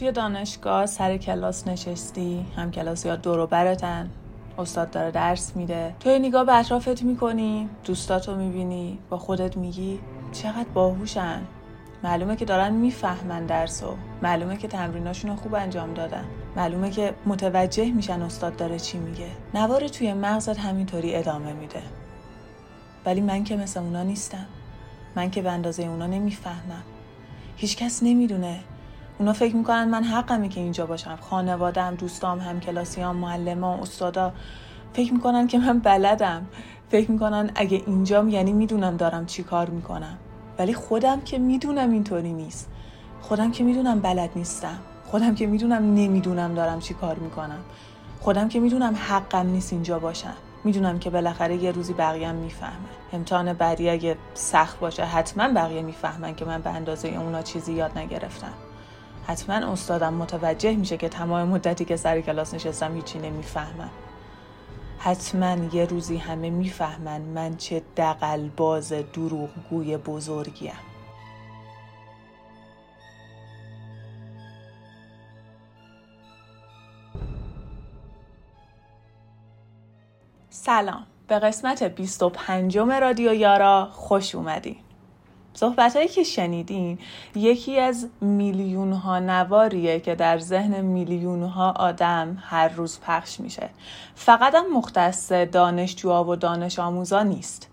توی دانشگاه سر کلاس نشستی؟ هم کلاسی ها دورو برتن. استاد داره درس میده. تو نگاه به اطرافت می‌کنی دوستاتو می‌بینی با خودت میگی چقدر باهوشن. معلومه که دارن می‌فهمن درسو. معلومه که تمریناشون خوب انجام دادن. معلومه که متوجه میشن استاد داره چی میگه. نوار توی مغزت همینطوری ادامه میده. ولی من که مثل اونا نیستم. من که به اندازه اونا نمی‌فهمم. هیچکس نمی‌دونه اونا فکر می‌کنن من حقمی که اینجا باشم. خانوادم دوستام هم کلاسیام معلمان استادا. فکر می‌کنن که من بلدم. فکر می‌کنن اگه اینجام یعنی می‌دونم دارم چی کار می‌کنم. ولی خودم که می‌دونم اینطوری نیست. خودم که می‌دونم بلد نیستم. خودم که می‌دونم نمی‌دونم دارم چی کار می‌کنم. خودم که می‌دونم حقم نیست اینجا باشم. می‌دونم که بالاخره یه روزی بقیه می‌فهمن. امتحان بعدی اگه سخت باشه حتما بقیه می‌فهمن که من به اندازه اونا چیزی یاد نگرفتم. حتما استادم متوجه میشه که تمام مدتی که سر کلاس نشستم هیچی نمی‌فهمم. حتما یه روزی همه می‌فهمن من چه دقل باز دروغگوی بزرگیم. سلام. به قسمت 25 رادیو یارا خوش اومدین صحبت هایی که شنیدین یکی از میلیون ها نواریه که در ذهن میلیون ها آدم هر روز پخش میشه. فقط هم مختص دانشجوها و دانش آموزا نیست.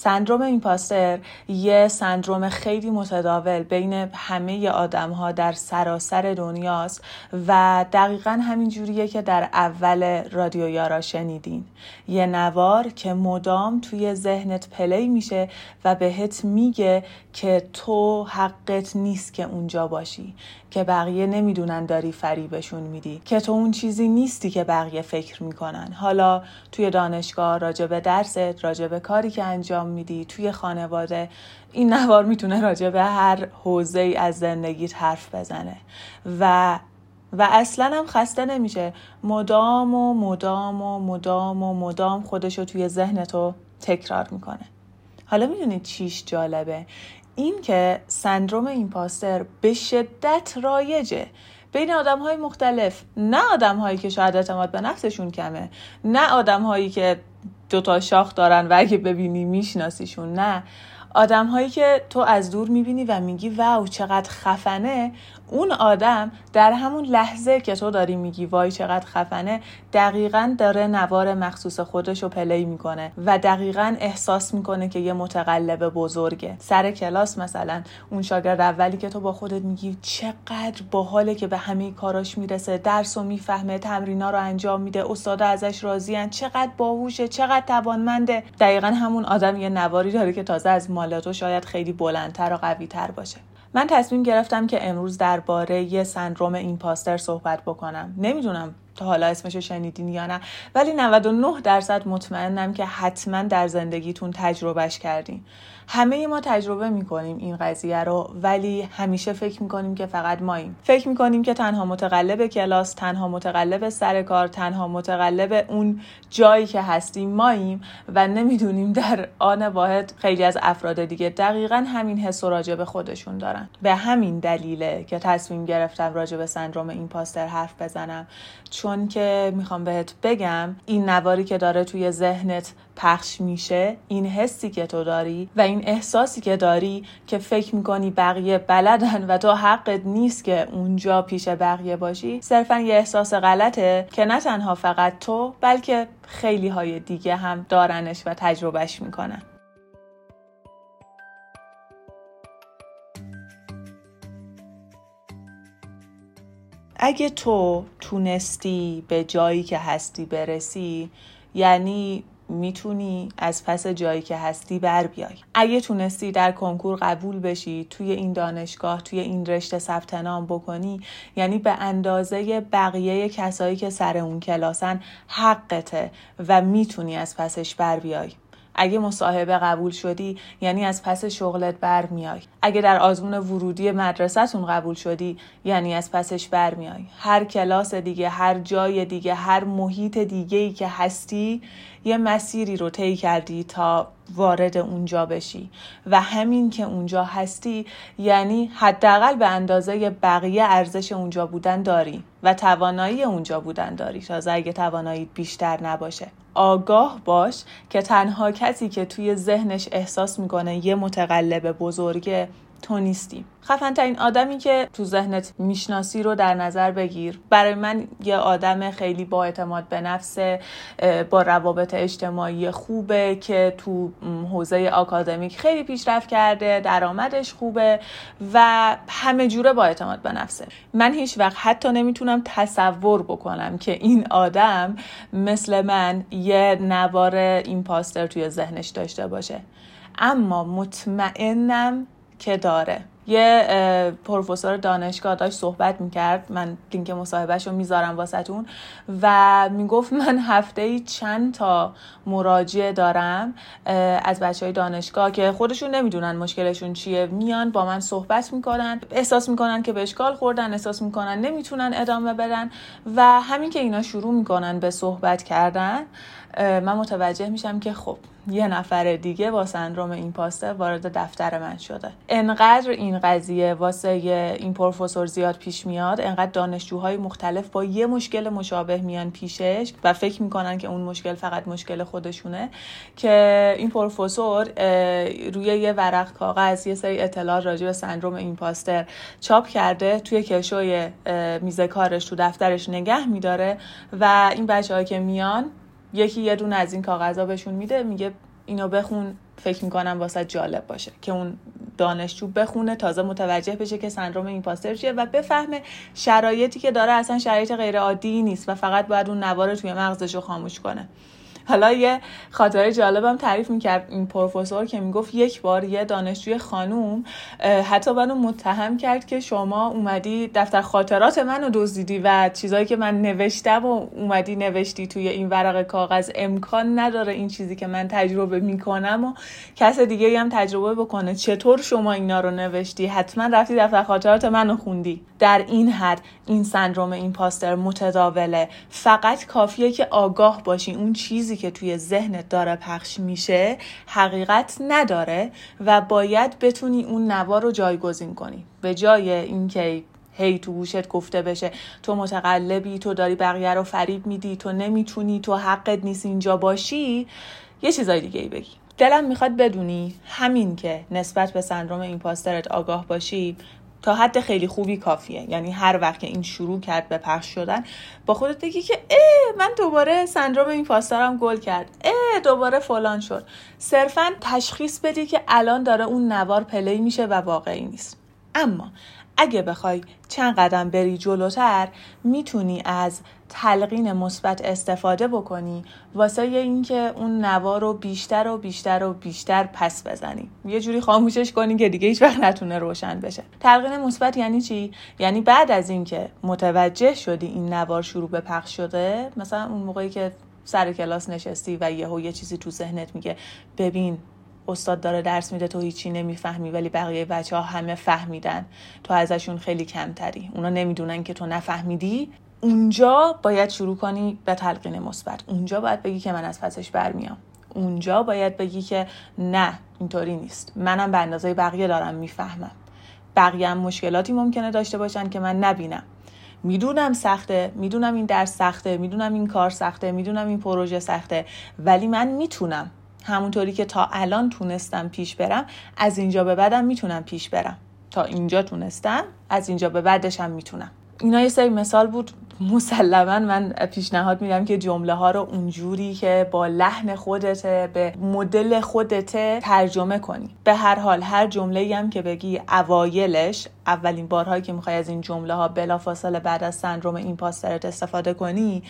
سندروم ایمپاستر یه سندروم خیلی متداول بین همه آدم ها در سراسر دنیاست و دقیقا همین جوریه که در اول رادیو یارا شنیدین. یه نوار که مدام توی ذهنت پلی میشه و بهت میگه که تو حقت نیست که اونجا باشی که بقیه نمی‌دونن داری فریبشون میدی که تو اون چیزی نیستی که بقیه فکر می‌کنن. حالا توی دانشگاه راجع به درست راجع به کاری که انجام میدی توی خانواده این نوار می‌تونه راجع به هر حوزه ای از زندگیت حرف بزنه. و و اصلا هم خسته نمیشه. مدام و مدام و مدام و مدام خودشو توی ذهن تو تکرار می‌کنه. حالا می‌دونید چیش جالبه؟ این که سندروم ایمپاستر به شدت رایجه. بین آدم های مختلف نه آدم هایی که شاید اعتماد به نفسشون کمه نه آدم هایی که دوتا شاخ دارن و اگه ببینی میشناسیشون نه. آدم هایی که تو از دور می‌بینی و میگی واو چقدر خفنه. اون آدم در همون لحظه که تو داری میگی وای چقدر خفنه دقیقا داره نوار مخصوص خودش رو پلی می‌کنه و دقیقا احساس می‌کنه که یه متقلب بزرگه. سر کلاس مثلا اون شاگرد اولی که تو با خودت میگی چقدر باحاله که به همه کاراش می‌رسه درس و می‌فهمه تمرینا رو انجام میده استادا ازش راضیان چقدر باهوشه چقدر توانمنده. دقیقا همون آدم یه نواری داره که تازه از مالاتو شاید خیلی بلندتر و قویتر باشه. من تصمیم گرفتم که امروز درباره یه سندروم ایمپاستر صحبت بکنم. نمی‌دونم تا حالا اسمشو شنیدین یا نه ولی 99 درصد مطمئنم که حتما در زندگیتون تجربهش کردین. همه ما تجربه می‌کنیم این قضیه رو ولی همیشه فکر می‌کنیم که فقط ماییم. فکر می‌کنیم که تنها متقلب کلاس تنها متقلب سر کار تنها متقلب اون جایی که هستیم ماییم و نمی‌دونیم در آن واحد خیلی از افراد دیگه دقیقا همین حس و راجع به خودشون دارن. به همین دلیله که تصمیم گرفتم راجع به سندروم این پاستر حرف بزنم چون که می‌خوام بهت بگم این نواری که داره توی ذهنت پخش میشه این حسی که تو داری و این احساسی که داری که فکر می‌کنی بقیه بلدن و تو حقت نیست که اونجا پیش بقیه باشی صرفا یه احساس غلطه که نه تنها فقط تو بلکه خیلی های دیگه هم دارنش و تجربهش می‌کنن. اگه تو تونستی به جایی که هستی برسی یعنی می‌تونی از پس جایی که هستی بر بیای. اگه تونستی در کنکور قبول بشی توی این دانشگاه توی این رشته ثبت نام بکنی یعنی به اندازه بقیه کسایی که سر اون کلاسن حقته و می‌تونی از پسش بر بیای. اگه مصاحبه قبول شدی یعنی از پس شغلت برمیای. اگه در آزمون ورودی مدرسهتون قبول شدی یعنی از پسش برمیای. هر کلاس دیگه هر جای دیگه هر محیط دیگه ای که هستی یه مسیری رو طی کردی تا وارد اونجا بشی. و همین که اونجا هستی یعنی حداقل به اندازه بقیه ارزش اونجا بودن داری و توانایی اونجا بودن داری. تازه اگه توانایی بیشتر نباشه. آگاه باش که تنها کسی که توی ذهنش احساس می‌کنه یه متقلب بزرگه تو نیستی. خفن ترین آدمی که تو ذهنت می‌شناسی رو در نظر بگیر. برای من یه آدم خیلی با اعتماد به نفس با روابط اجتماعی خوبه که تو حوزه آکادمیک خیلی پیشرفت کرده درآمدش خوبه و همه جوره با اعتماد به نفسه. من هیچ وقت حتی نمی‌تونم تصور بکنم که این آدم مثل من یه نوار ایمپاستر توی ذهنش داشته باشه. اما مطمئنم که داره. یه پروفسور دانشگاه داشت صحبت می‌کرد. من لینک مصاحبهش رو می‌ذارم واسهتون. و می‌گفت من هفته ای چند تا مراجعه دارم از بچه های دانشگاه که خودشون نمی‌دونن مشکلشون چیه. میان با من صحبت می‌کنن احساس می‌کنن که به اشکال خوردن احساس می‌کنن نمی‌تونن ادامه بدن و همین که اینا شروع می‌کنن به صحبت کردن من متوجه میشم که خب یه نفر دیگه با سندروم این پاسته وارد دفتر من شده. انقدر این قضیه واسه این پروفسور زیاد پیش میاد انقدر دانشجوهای مختلف با یه مشکل مشابه میان پیشش و فکر می‌کنن که اون مشکل فقط مشکل خودشونه که این پروفسور روی یه ورق کاغذ یه سری اطلاعات راجع به سندروم ایمپاستر چاپ کرده توی کشوی میز کارش تو دفترش نگه میداره و این بچه که میان یکی یه دونه از این کاغذها بهشون میده میگه اینو بخون فکر می‌کنم واسه جالب باشه که اون دانشجو بخونه تازه متوجه بشه که سندروم ایمپاستر چیه و بفهمه شرایطی که داره اصلا شرایط غیر عادی نیست و فقط باید اون نوار توی مغزش رو خاموش کنه. حالا یه خاطره جالبم تعریف می‌کرد این پروفسور که می‌گفت یک بار یه دانشجوی خانوم حتی منو متهم کرد که شما اومدی دفتر خاطرات منو دزدیدی و چیزایی که من نوشتم و اومدی نوشتی توی این ورق کاغذ. امکان نداره این چیزی که من تجربه می‌کنم و کس دیگه هم تجربه بکنه. چطور شما اینا رو نوشتی؟ حتما رفتی دفتر خاطرات منو خوندی. در این حد این سندروم این پاستر متداوله. فقط کافیه که آگاه باشی. اون چیزی که توی ذهنت داره پخش میشه حقیقت نداره و باید بتونی اون نوار رو جایگزین کنی. به جای اینکه هی تو گوشت گفته بشه تو متقلبی تو داری بقیه رو فریب میدی تو نمی‌تونی تو حقت نیست اینجا باشی یه چیزای دیگه ای بگی. دلم می‌خواد بدونی همین که نسبت به سندروم ایمپاسترت آگاه باشی تا حد خیلی خوبی کافیه. یعنی هر وقت که این شروع کرد به پخش شدن با خودت بگی که اه من دوباره سندروم این پاسترم گل کرد. اه دوباره فلان شد. صرفا تشخیص بدی که الان داره اون نوار پلی میشه و واقعی نیست. اما اگه بخوای چند قدم بری جلوتر می‌تونی از تلقین مثبت استفاده بکنی واسه اینکه اون نوا رو بیشتر و بیشتر و بیشتر پس بزنی. یه جوری خاموشش کنی که دیگه هیچ وقت نتونه روشن بشه. تلقین مثبت یعنی چی؟ یعنی بعد از اینکه متوجه شدی این نوار شروع به پخش شده مثلا اون موقعی که سر کلاس نشستی و یهو یه چیزی تو ذهنت میگه ببین استاد داره درس میده تو هیچی نمی‌فهمی ولی بقیه بچه ها همه فهمیدن. تو ازشون خیلی کمتری. اونا نمی‌دونن که تو نفهمیدی. اونجا باید شروع کنی به تلقین مثبت. اونجا باید بگی که من از پسش برمیام. اونجا باید بگی که نه اینطوری نیست. منم به اندازه بقیه دارم می‌فهمم. بقیه هم مشکلاتی ممکنه داشته باشن که من نبینم. می‌دونم سخته می‌دونم این درس سخته می‌دونم این کار سخته می‌دونم این پروژه سخته ولی من می‌تونم همونطوری که تا الان تونستم پیش برم از اینجا به بعدم می‌تونم پیش برم. تا اینجا تونستم از اینجا به بعدش هم می‌تونم. اینا یه سری مثال بود. مسلما من پیشنهاد میدم که جمله ها رو اونجوری که با لحن خودته به مدل خودته ترجمه کنی. به هر حال هر جمله هم که بگی اوایلش اولین بارهایی که می‌خوای از این جمله ها بلافاصله بعد از سندروم این پاسترت استفاده کنی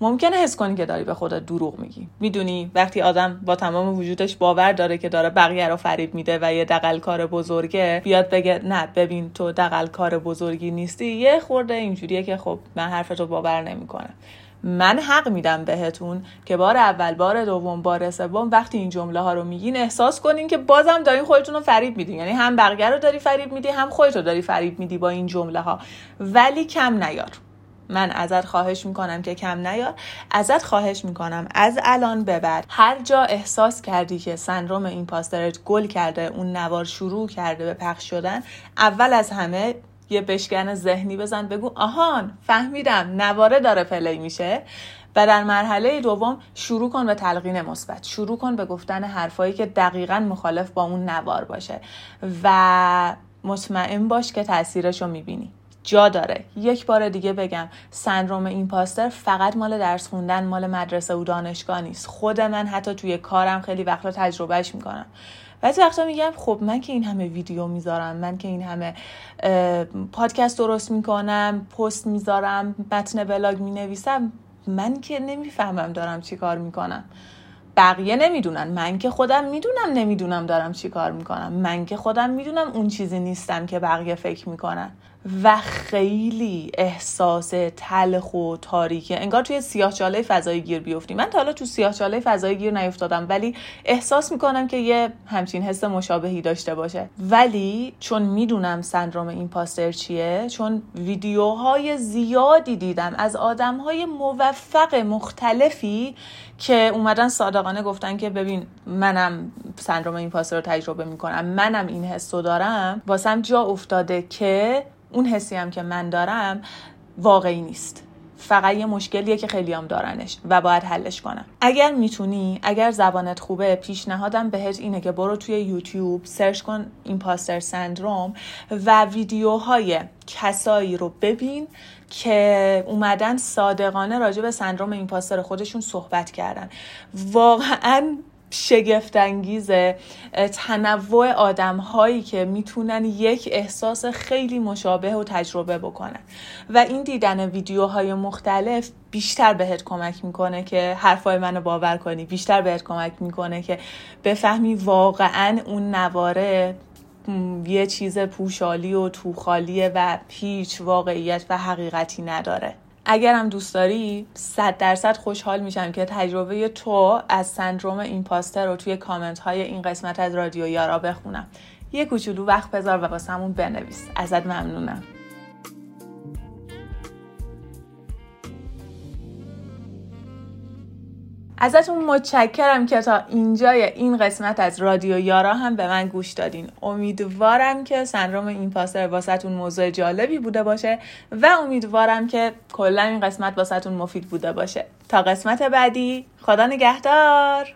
ممکنه حس کنی که داری به خودت دروغ میگی. می‌دونی وقتی آدم با تمام وجودش باور داره که داره بقیه رو فریب میده و یه دقل کار بزرگه بیاد بگه نه ببین تو دقل کار بزرگی نیستی. یه خورده اینجوریه که خب من حرفتو باور نمی‌کنم. من حق میدم بهتون که بار اول بار دوم بار سوم وقتی این جمله ها رو میگین احساس کنین که بازم دارین خودتون رو فریب میدین. یعنی هم بقیه رو داری فریب میدی هم خودت رو داری فریب میدی با این جمله ها ولی کم نیار. من ازت خواهش می‌کنم که کم نیار. ازت خواهش می‌کنم از الان به بعد هر جا احساس کردی که سندروم این پاسترت گل کرده اون نوار شروع کرده به پخش شدن اول از همه یه بشکن ذهنی بزن بگو آهان فهمیدم نواره داره پلی میشه. و در مرحله دوم شروع کن به تلقین مثبت. شروع کن به گفتن حرفایی که دقیقا مخالف با اون نوار باشه. و مطمئن باش که تاثیرش رو می‌بینی. جا داره. یک بار دیگه بگم سندروم این پاستر فقط مال درس خوندن مال مدرسه و دانشگاه نیست. خود من حتی توی کارم خیلی وقتا تجربهش می‌کنم. بعضی وقتا میگم خب من که این همه ویدیو می‌ذارم من که این همه پادکست درست می‌کنم پست می‌ذارم متن بلاگ می‌نویسم من که نمی‌فهمم دارم چی کار می‌کنم. بقیه نمی‌دونن. من که خودم می‌دونم نمی‌دونم دارم چی کار می‌کنم. من که خودم می‌دونم اون چیزی نیستم که بقیه فکر می‌کنن. و خیلی احساس تلخ و تاریکه. انگار توی سیاهچاله فضای گیر بیفتی من تا حالا تو سیاهچاله فضای گیر نیفتادم ولی احساس می‌کنم که یه همچین حس مشابهی داشته باشه. ولی چون می‌دونم سندروم این پاستر چیه چون ویدیوهای زیادی دیدم از آدمهای موفق مختلفی که اومدن صادقانه گفتن که ببین منم سندروم این پاستر رو تجربه می‌کنم منم این حس رو دارم. واسم جا افتاده که اون حسی هم که من دارم واقعی نیست. فقط یه مشکلیه که خیلی هم دارنش و باید حلش کنم. اگر می‌تونی اگر زبانت خوبه پیشنهادم بهت اینه که برو توی یوتیوب سرچ کن ایمپاستر سندروم و ویدیوهای کسایی رو ببین که اومدن صادقانه راجع به سندروم ایمپاستر خودشون صحبت کردن. واقعا شگفتانگیز تنوع آدم هایی که می‌تونن یک احساس خیلی مشابه و تجربه بکنن. و این دیدن ویدیوهای مختلف بیشتر بهت کمک می‌کنه که حرفای منو باور کنی. بیشتر بهت کمک می‌کنه که بفهمی واقعا اون نواره یه چیز پوشالی و توخالیه و هیچ واقعیت و حقیقتی نداره. اگرم دوست داری صد درصد خوشحال میشم که تجربه تو از سندروم ایمپاستر رو توی کامنت های این قسمت از رادیو یارا بخونم. یه کوچولو وقت بذار و واسمون بنویس. ازت ممنونم. ازتون متشکرم که تا اینجای این قسمت از رادیو یارا هم به من گوش دادین. امیدوارم که سندروم این پاسر واسهتون موضوع جالبی بوده باشه و امیدوارم که کلا این قسمت واسهتون مفید بوده باشه. تا قسمت بعدی خدا نگهدار!